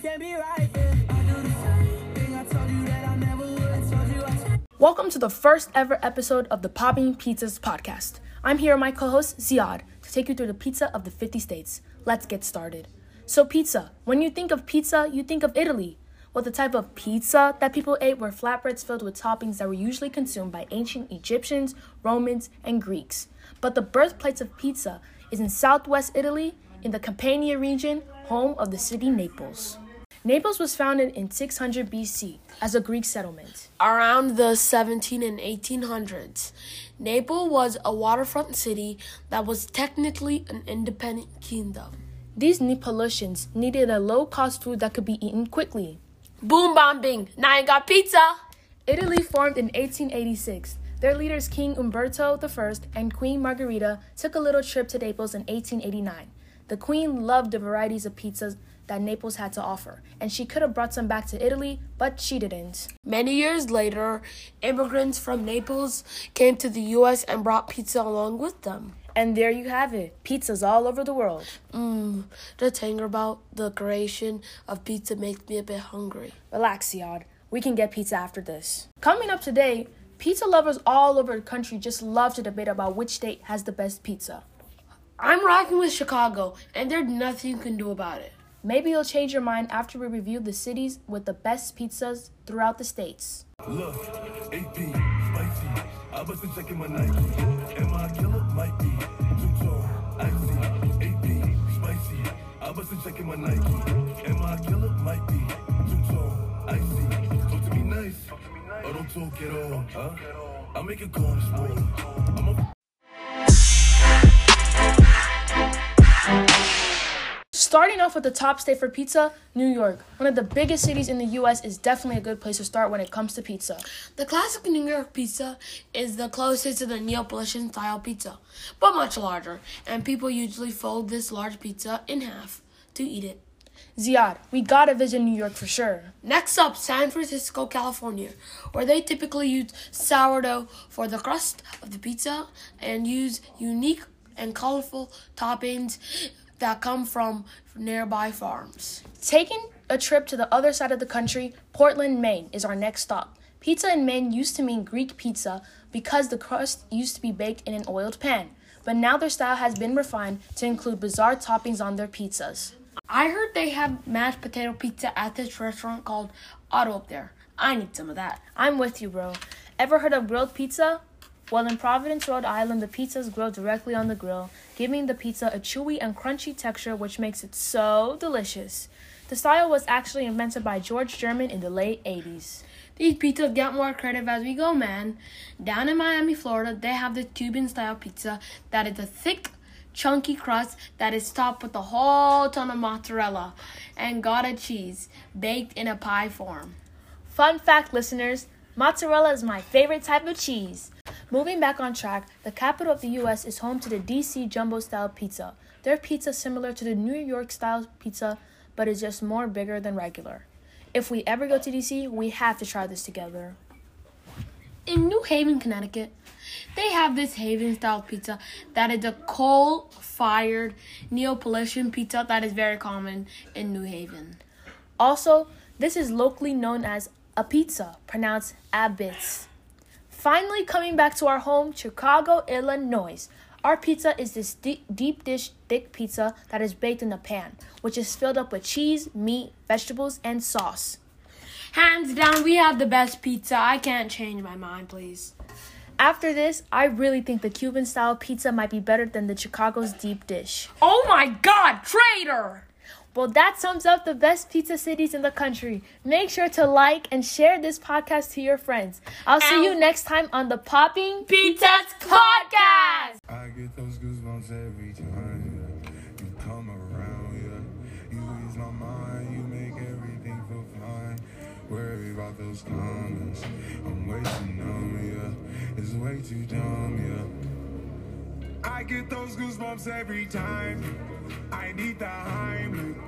can't be right. Welcome to the first ever episode of the Popping Pizzas podcast. I'm here with my co host Ziyad to take you through the pizza of the 50 states. Let's get started. So, pizza. When you think of pizza, you think of Italy. Well, the type of pizza that people ate were flatbreads filled with toppings that were usually consumed by ancient Egyptians, Romans, and Greeks. But the birthplace of pizza is in southwest Italy, in the Campania region, home of the city Naples. Naples was founded in 600 BC as a Greek settlement. Around the 17 and 1800s, Naples was a waterfront city that was technically an independent kingdom. These Neapolitans needed a low cost food that could be eaten quickly. Boom, bam, bing. Now I got pizza. Italy formed in 1886. Their leaders, King Umberto I and Queen Margherita, took a little trip to Naples in 1889. The Queen loved the varieties of pizzas that Naples had to offer, and she could have brought some back to Italy, but she didn't. Many years later, immigrants from Naples came to the US and brought pizza along with them. And there you have it pizzas all over the world. Mmm, the thing about the creation of pizza makes me a bit hungry. Relax, Ziyad. We can get pizza after this. Coming up today, pizza lovers all over the country just love to debate about which state has the best pizza. I'm rocking with Chicago, and there's nothing you can do about it. Maybe you'll change your mind after we review the cities with the best pizzas throughout the states. Look, AP, spicy. I wasn't checking my Nike. Am I killer? Might be. Tall, icy. AP, spicy. I wasn't checking my Nike. Am I killer? Might be. Tall, icy. Talk to me nice. Or oh, don't talk at all, huh? I make it corner sport. Starting off with the top state for pizza, New York. One of the biggest cities in the US is definitely a good place to start when it comes to pizza. The classic New York pizza is the closest to the Neapolitan style pizza, but much larger, and people usually fold this large pizza in half to eat it. Ziyad, we gotta visit New York for sure. Next up, San Francisco, California, where they typically use sourdough for the crust of the pizza and use unique and colorful toppings that come from nearby farms. Taking a trip to the other side of the country, Portland, Maine is our next stop. Pizza in Maine used to mean Greek pizza because the crust used to be baked in an oiled pan, but now their style has been refined to include bizarre toppings on their pizzas. I heard they have mashed potato pizza at this restaurant called Otto up there. I need some of that. I'm with you, bro. Ever heard of grilled pizza? Well, in Providence, Rhode Island, the pizzas is grilled directly on the grill, giving the pizza a chewy and crunchy texture, which makes it so delicious. The style was actually invented by George Germon in the late 80s. These pizzas get more creative as we go, man. Down in Miami, Florida, they have the Cuban style pizza that is a thick, chunky crust that is topped with a whole ton of mozzarella and Gouda cheese baked in a pie form. Fun fact, listeners mozzarella is my favorite type of cheese. Moving back on track, the capital of the US is home to the DC Jumbo style pizza. Their pizza similar to the New York style pizza, but is just more bigger than regular. If we ever go to DC, we have to try this together. In New Haven, Connecticut, they have this Haven style pizza that is a coal fired Neapolitan pizza that is very common in New Haven. Also, this is locally known as apizza, pronounced abits. Finally, coming back to our home, Chicago, Illinois. Our pizza is this deep, deep dish thick pizza that is baked in a pan, which is filled up with cheese, meat, vegetables, and sauce. Hands down, we have the best pizza. I can't change my mind, please. After this, I really think the Cuban style pizza might be better than the Chicago's deep dish. Oh my god, traitor! Well, that sums up the best pizza cities in the country. Make sure to like and share this podcast to your friends. I'll see you next time on the Popping Pizzas Podcast! I get those goosebumps every time you come around, yeah. You ease my mind, you make everything feel fine. Worry about those comments, I'm way too numb, yeah. It's way too dumb, yeah. I get those goosebumps every time. I need the Heimlich.